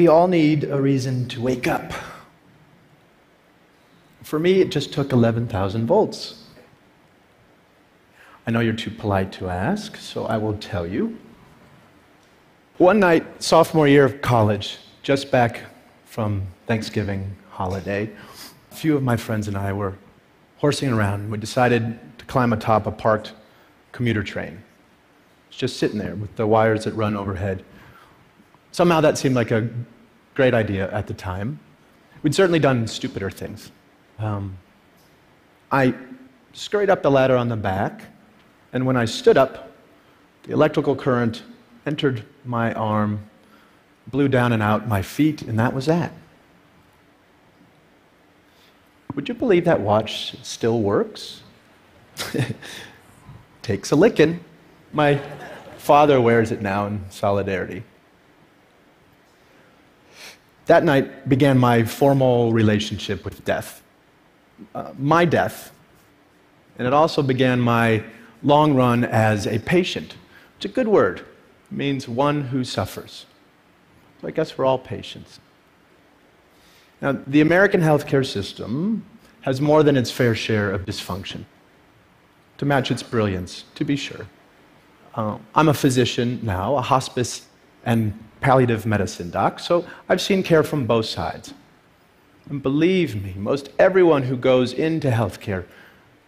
we all need a reason to wake up. For me, it just took 11,000 volts. I know you're too polite to ask, so I will tell you. One night, sophomore year of college, just back from Thanksgiving holiday, a few of my friends and I were horsing around. We decided to climb atop a parked commuter train. It's just sitting there with the wires that run overhead. Somehow that seemed like a great idea at the time. We'd certainly done stupider things. Um, I scurried up the ladder on the back, and when I stood up, the electrical current entered my arm, blew down and out my feet, and that was that. Would you believe that watch still works? Takes a licking. My father wears it now in solidarity. That night began my formal relationship with death. Uh, my death. And it also began my long run as a patient. It's a good word. It means one who suffers. So I guess we're all patients. Now, the American healthcare system has more than its fair share of dysfunction. To match its brilliance, to be sure. Uh, I'm a physician now, a hospice and palliative medicine doc, so I've seen care from both sides. And believe me, most everyone who goes into healthcare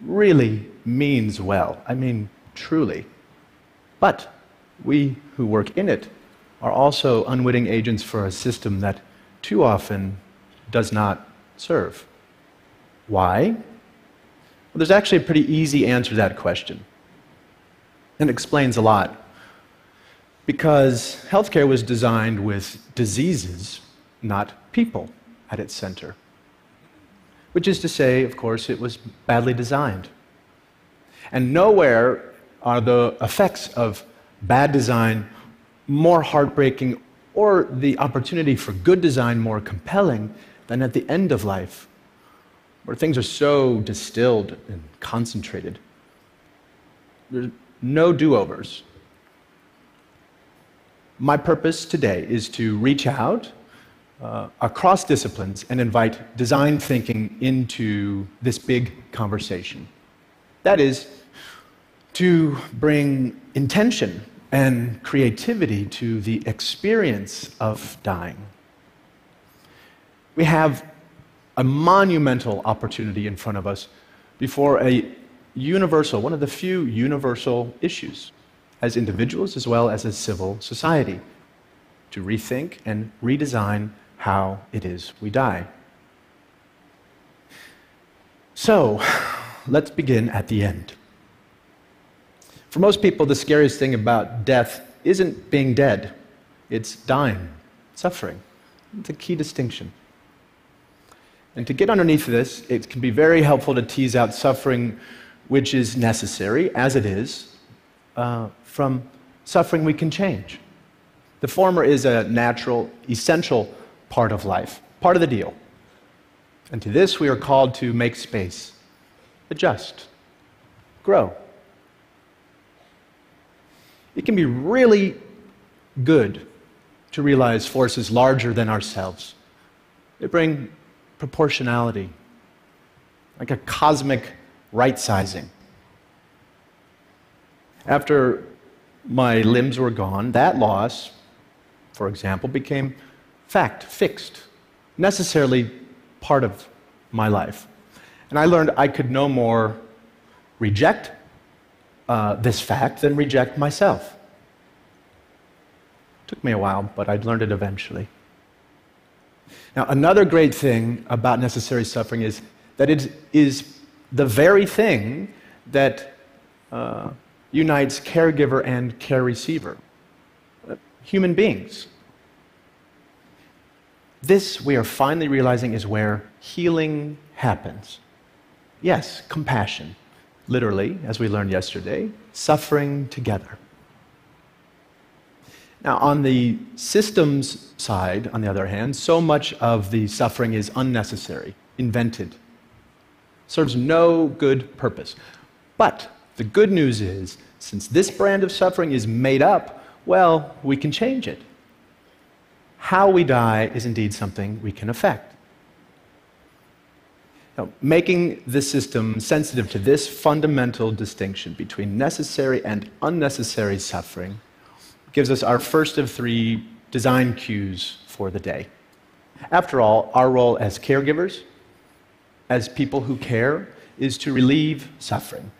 really means well. I mean, truly. But we who work in it are also unwitting agents for a system that too often does not serve. Why? Well, there's actually a pretty easy answer to that question. And it explains a lot. Because healthcare was designed with diseases, not people, at its center. Which is to say, of course, it was badly designed. And nowhere are the effects of bad design more heartbreaking or the opportunity for good design more compelling than at the end of life, where things are so distilled and concentrated. There's no do overs. My purpose today is to reach out uh, across disciplines and invite design thinking into this big conversation. That is, to bring intention and creativity to the experience of dying. We have a monumental opportunity in front of us before a universal, one of the few universal issues as individuals as well as a civil society to rethink and redesign how it is we die. So, let's begin at the end. For most people, the scariest thing about death isn't being dead, it's dying, suffering. It's a key distinction. And to get underneath this, it can be very helpful to tease out suffering which is necessary, as it is, uh, from suffering we can change. The former is a natural, essential part of life, part of the deal. And to this, we are called to make space, adjust, grow. It can be really good to realize forces larger than ourselves. They bring proportionality, like a cosmic right sizing. After my limbs were gone, that loss, for example, became fact, fixed, necessarily part of my life. And I learned I could no more reject uh, this fact than reject myself. It Took me a while, but I learned it eventually. Now, another great thing about necessary suffering is that it is the very thing that uh, unites caregiver and care receiver human beings. This, we are finally realizing, is where healing happens. Yes, compassion literally, as we learned yesterday, suffering together. Now, on the systems side, on the other hand, so much of the suffering is unnecessary, invented, serves no good purpose. But the good news is, since this brand of suffering is made up, well, we can change it. how we die is indeed something we can affect. Now, making the system sensitive to this fundamental distinction between necessary and unnecessary suffering gives us our first of three design cues for the day. After all, our role as caregivers, as people who care, is to relieve suffering,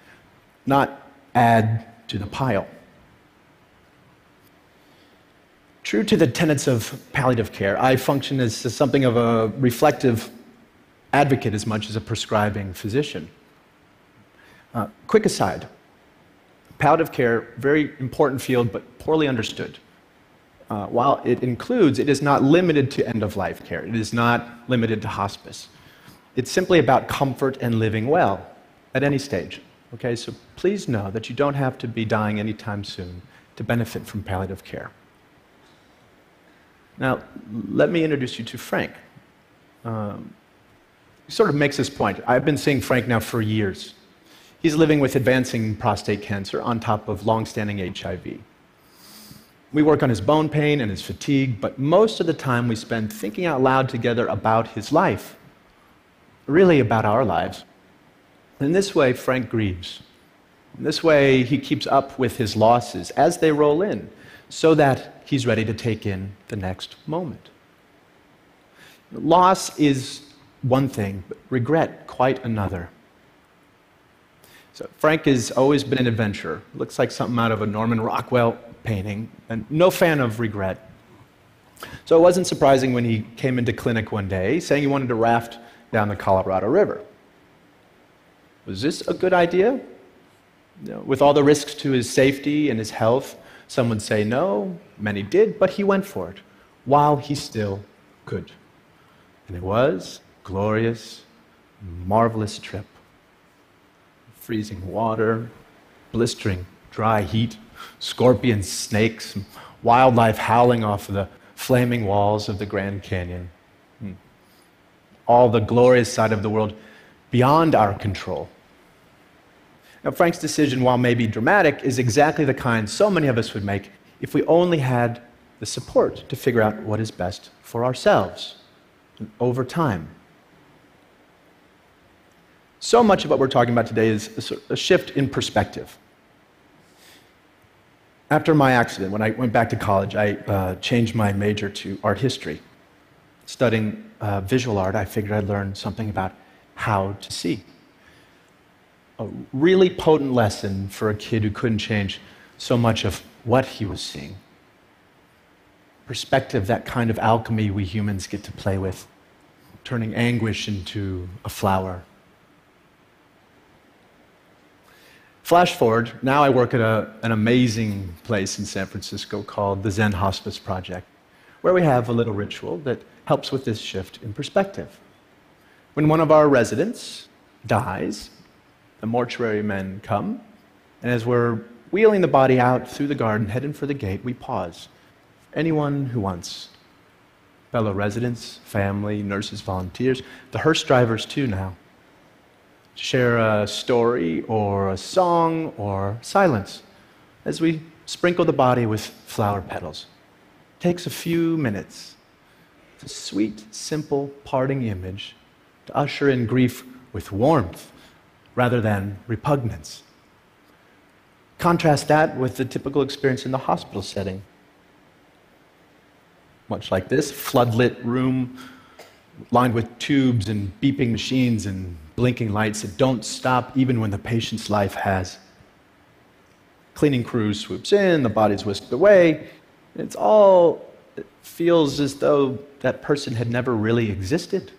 not add to the pile. True to the tenets of palliative care, I function as something of a reflective advocate as much as a prescribing physician. Uh, quick aside palliative care, very important field, but poorly understood. Uh, while it includes, it is not limited to end of life care, it is not limited to hospice. It's simply about comfort and living well at any stage. Okay, so please know that you don't have to be dying anytime soon to benefit from palliative care. Now, let me introduce you to Frank. Um, he sort of makes this point. I've been seeing Frank now for years. He's living with advancing prostate cancer on top of long-standing HIV. We work on his bone pain and his fatigue, but most of the time we spend thinking out loud together about his life, really about our lives. In this way, Frank grieves. In this way, he keeps up with his losses as they roll in, so that he's ready to take in the next moment. Loss is one thing, but regret quite another. So Frank has always been an adventurer. Looks like something out of a Norman Rockwell painting, and no fan of regret. So it wasn't surprising when he came into clinic one day saying he wanted to raft down the Colorado River. Was this a good idea? You know, with all the risks to his safety and his health, some would say no, many did, but he went for it while he still could. And it was a glorious, marvelous trip. Freezing water, blistering dry heat, scorpions, snakes, wildlife howling off the flaming walls of the Grand Canyon. Hmm. All the glorious side of the world beyond our control. Now, Frank's decision, while maybe dramatic, is exactly the kind so many of us would make if we only had the support to figure out what is best for ourselves and over time. So much of what we're talking about today is a shift in perspective. After my accident, when I went back to college, I uh, changed my major to art history. Studying uh, visual art, I figured I'd learn something about how to see. A really potent lesson for a kid who couldn't change so much of what he was seeing. Perspective, that kind of alchemy we humans get to play with, turning anguish into a flower Flash forward, now I work at a, an amazing place in San Francisco called the Zen Hospice Project, where we have a little ritual that helps with this shift in perspective. When one of our residents dies, the mortuary men come, and as we're wheeling the body out through the garden, heading for the gate, we pause. Anyone who wants. Fellow residents, family, nurses, volunteers, the hearse drivers too now to share a story or a song or silence as we sprinkle the body with flower petals. It takes a few minutes. It's a sweet, simple parting image to usher in grief with warmth rather than repugnance. Contrast that with the typical experience in the hospital setting. Much like this floodlit room lined with tubes and beeping machines and blinking lights that don't stop even when the patient's life has. Cleaning crew swoops in, the body's whisked away. It's all, it feels as though that person had never really existed.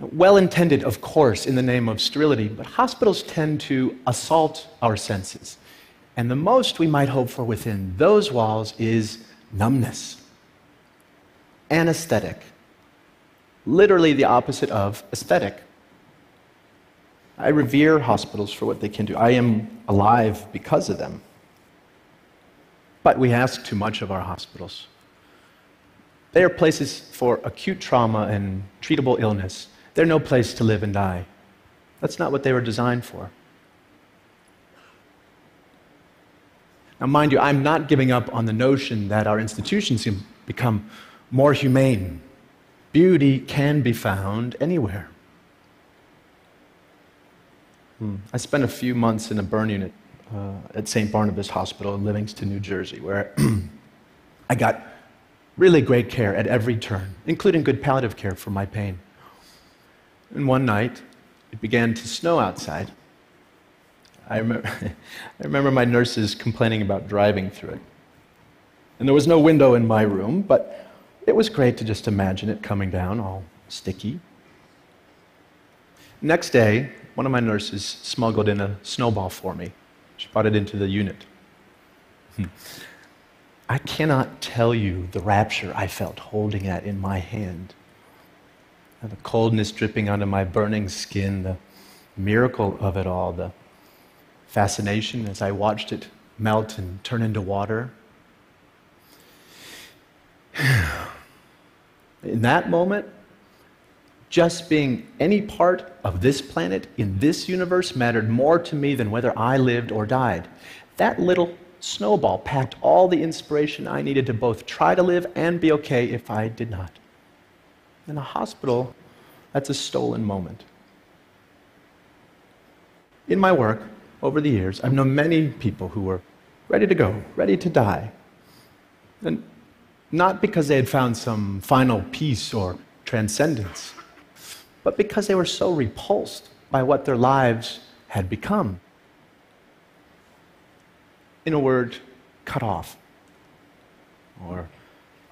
Well intended, of course, in the name of sterility, but hospitals tend to assault our senses. And the most we might hope for within those walls is numbness, anesthetic, literally the opposite of aesthetic. I revere hospitals for what they can do. I am alive because of them. But we ask too much of our hospitals. They are places for acute trauma and treatable illness. They're no place to live and die. That's not what they were designed for. Now, mind you, I'm not giving up on the notion that our institutions can become more humane. Beauty can be found anywhere. Hmm. I spent a few months in a burn unit uh, at St. Barnabas Hospital in Livingston, New Jersey, where I got really great care at every turn, including good palliative care for my pain. And one night, it began to snow outside. I remember, I remember my nurses complaining about driving through it. And there was no window in my room, but it was great to just imagine it coming down all sticky. Next day, one of my nurses smuggled in a snowball for me. She brought it into the unit. Hmm. I cannot tell you the rapture I felt holding it in my hand. The coldness dripping onto my burning skin, the miracle of it all, the fascination as I watched it melt and turn into water. In that moment, just being any part of this planet in this universe mattered more to me than whether I lived or died. That little snowball packed all the inspiration I needed to both try to live and be okay if I did not. In a hospital, that's a stolen moment. In my work, over the years, I've known many people who were ready to go, ready to die. And not because they had found some final peace or transcendence, but because they were so repulsed by what their lives had become. In a word, cut off or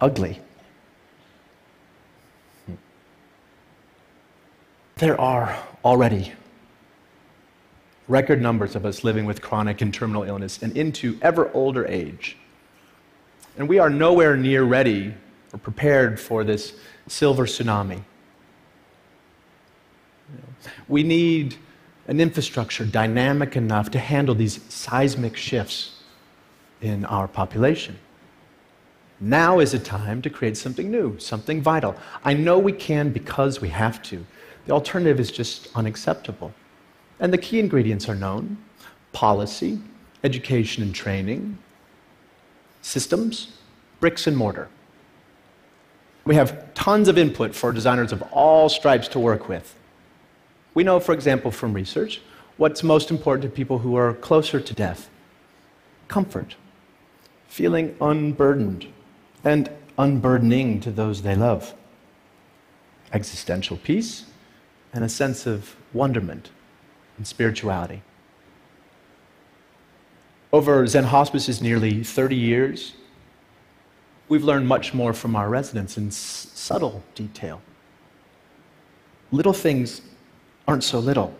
ugly. There are already record numbers of us living with chronic and terminal illness and into ever older age. And we are nowhere near ready or prepared for this silver tsunami. We need an infrastructure dynamic enough to handle these seismic shifts in our population. Now is a time to create something new, something vital. I know we can because we have to. The alternative is just unacceptable. And the key ingredients are known policy, education and training, systems, bricks and mortar. We have tons of input for designers of all stripes to work with. We know, for example, from research, what's most important to people who are closer to death comfort, feeling unburdened, and unburdening to those they love, existential peace, and a sense of wonderment and spirituality. Over Zen Hospice's nearly 30 years, we've learned much more from our residents in subtle detail. Little things aren't so little.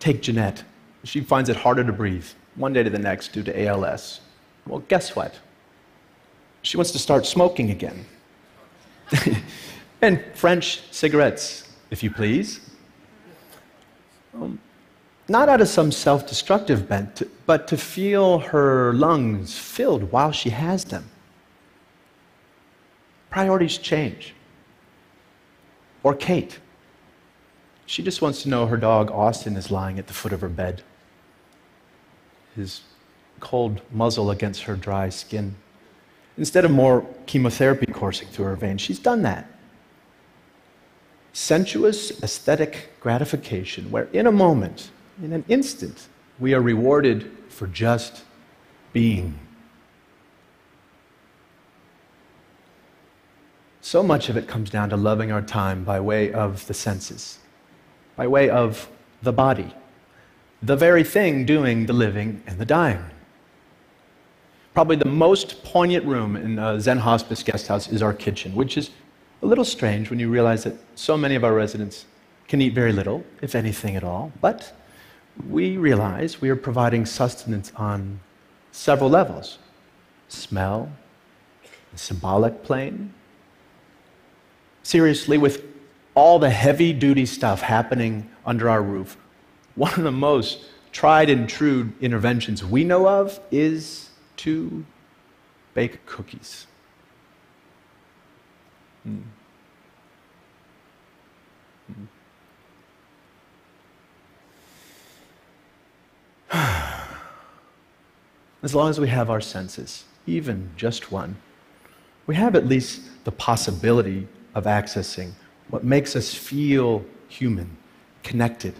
Take Jeanette. She finds it harder to breathe one day to the next due to ALS. Well, guess what? She wants to start smoking again. and French cigarettes, if you please. Um, not out of some self destructive bent, but to feel her lungs filled while she has them. Priorities change. Or Kate. She just wants to know her dog Austin is lying at the foot of her bed, his cold muzzle against her dry skin. Instead of more chemotherapy coursing through her veins, she's done that sensuous aesthetic gratification, where in a moment, in an instant, we are rewarded for just being. So much of it comes down to loving our time by way of the senses, by way of the body, the very thing doing the living and the dying. Probably the most poignant room in a Zen Hospice guest house is our kitchen, which is a little strange when you realize that so many of our residents can eat very little, if anything at all, but we realize we are providing sustenance on several levels smell, the symbolic plane. Seriously, with all the heavy duty stuff happening under our roof, one of the most tried and true interventions we know of is to bake cookies. Hmm. As long as we have our senses, even just one, we have at least the possibility of accessing what makes us feel human, connected.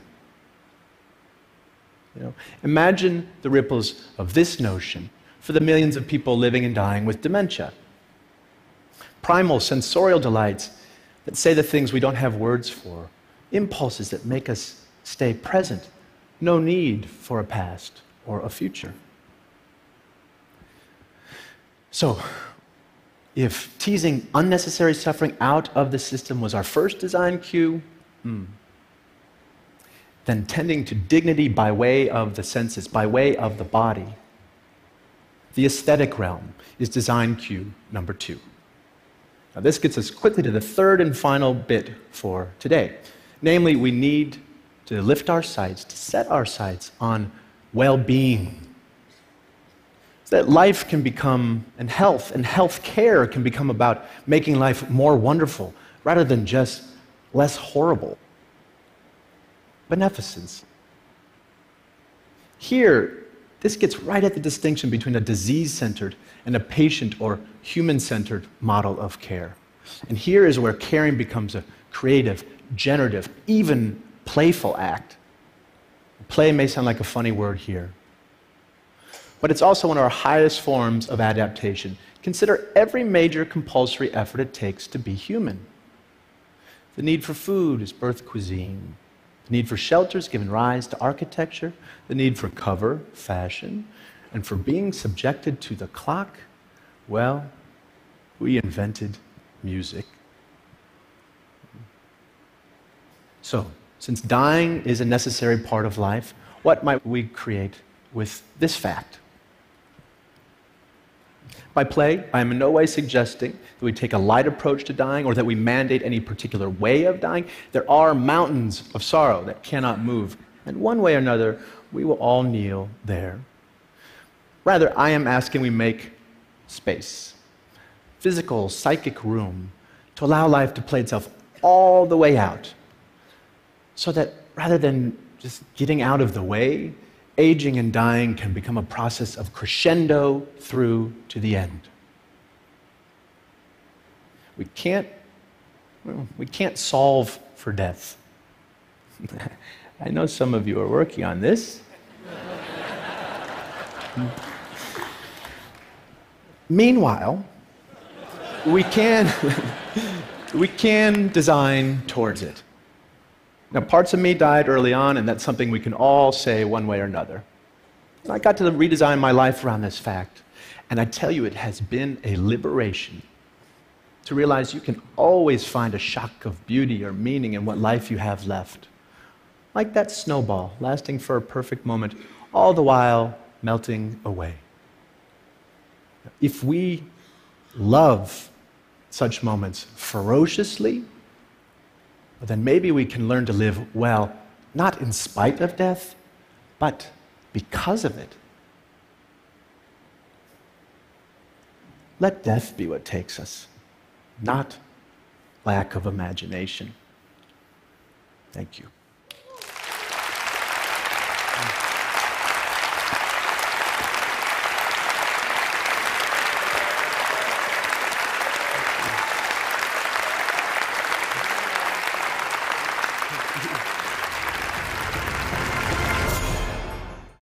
You know, imagine the ripples of this notion for the millions of people living and dying with dementia. Primal sensorial delights that say the things we don't have words for, impulses that make us stay present, no need for a past or a future. So, if teasing unnecessary suffering out of the system was our first design cue, hmm, then tending to dignity by way of the senses, by way of the body, the aesthetic realm is design cue number two. Now, this gets us quickly to the third and final bit for today. Namely, we need to lift our sights, to set our sights on well being. So that life can become, and health and health care can become about making life more wonderful rather than just less horrible. Beneficence. Here, this gets right at the distinction between a disease centered and a patient or human centered model of care. And here is where caring becomes a creative, generative, even playful act. Play may sound like a funny word here, but it's also one of our highest forms of adaptation. Consider every major compulsory effort it takes to be human. The need for food is birth cuisine. The need for shelter has given rise to architecture. The need for cover, fashion. And for being subjected to the clock, well, we invented music. So, since dying is a necessary part of life, what might we create with this fact? By play, I am in no way suggesting that we take a light approach to dying or that we mandate any particular way of dying. There are mountains of sorrow that cannot move, and one way or another, we will all kneel there. Rather, I am asking we make space, physical, psychic room, to allow life to play itself all the way out, so that rather than just getting out of the way, aging and dying can become a process of crescendo through to the end. We can't, we can't solve for death. I know some of you are working on this. Meanwhile, we can, we can design towards it. Now, parts of me died early on, and that's something we can all say one way or another. I got to redesign my life around this fact. And I tell you, it has been a liberation to realize you can always find a shock of beauty or meaning in what life you have left. Like that snowball, lasting for a perfect moment, all the while melting away. If we love such moments ferociously, then maybe we can learn to live well, not in spite of death, but because of it. Let death be what takes us, not lack of imagination. Thank you.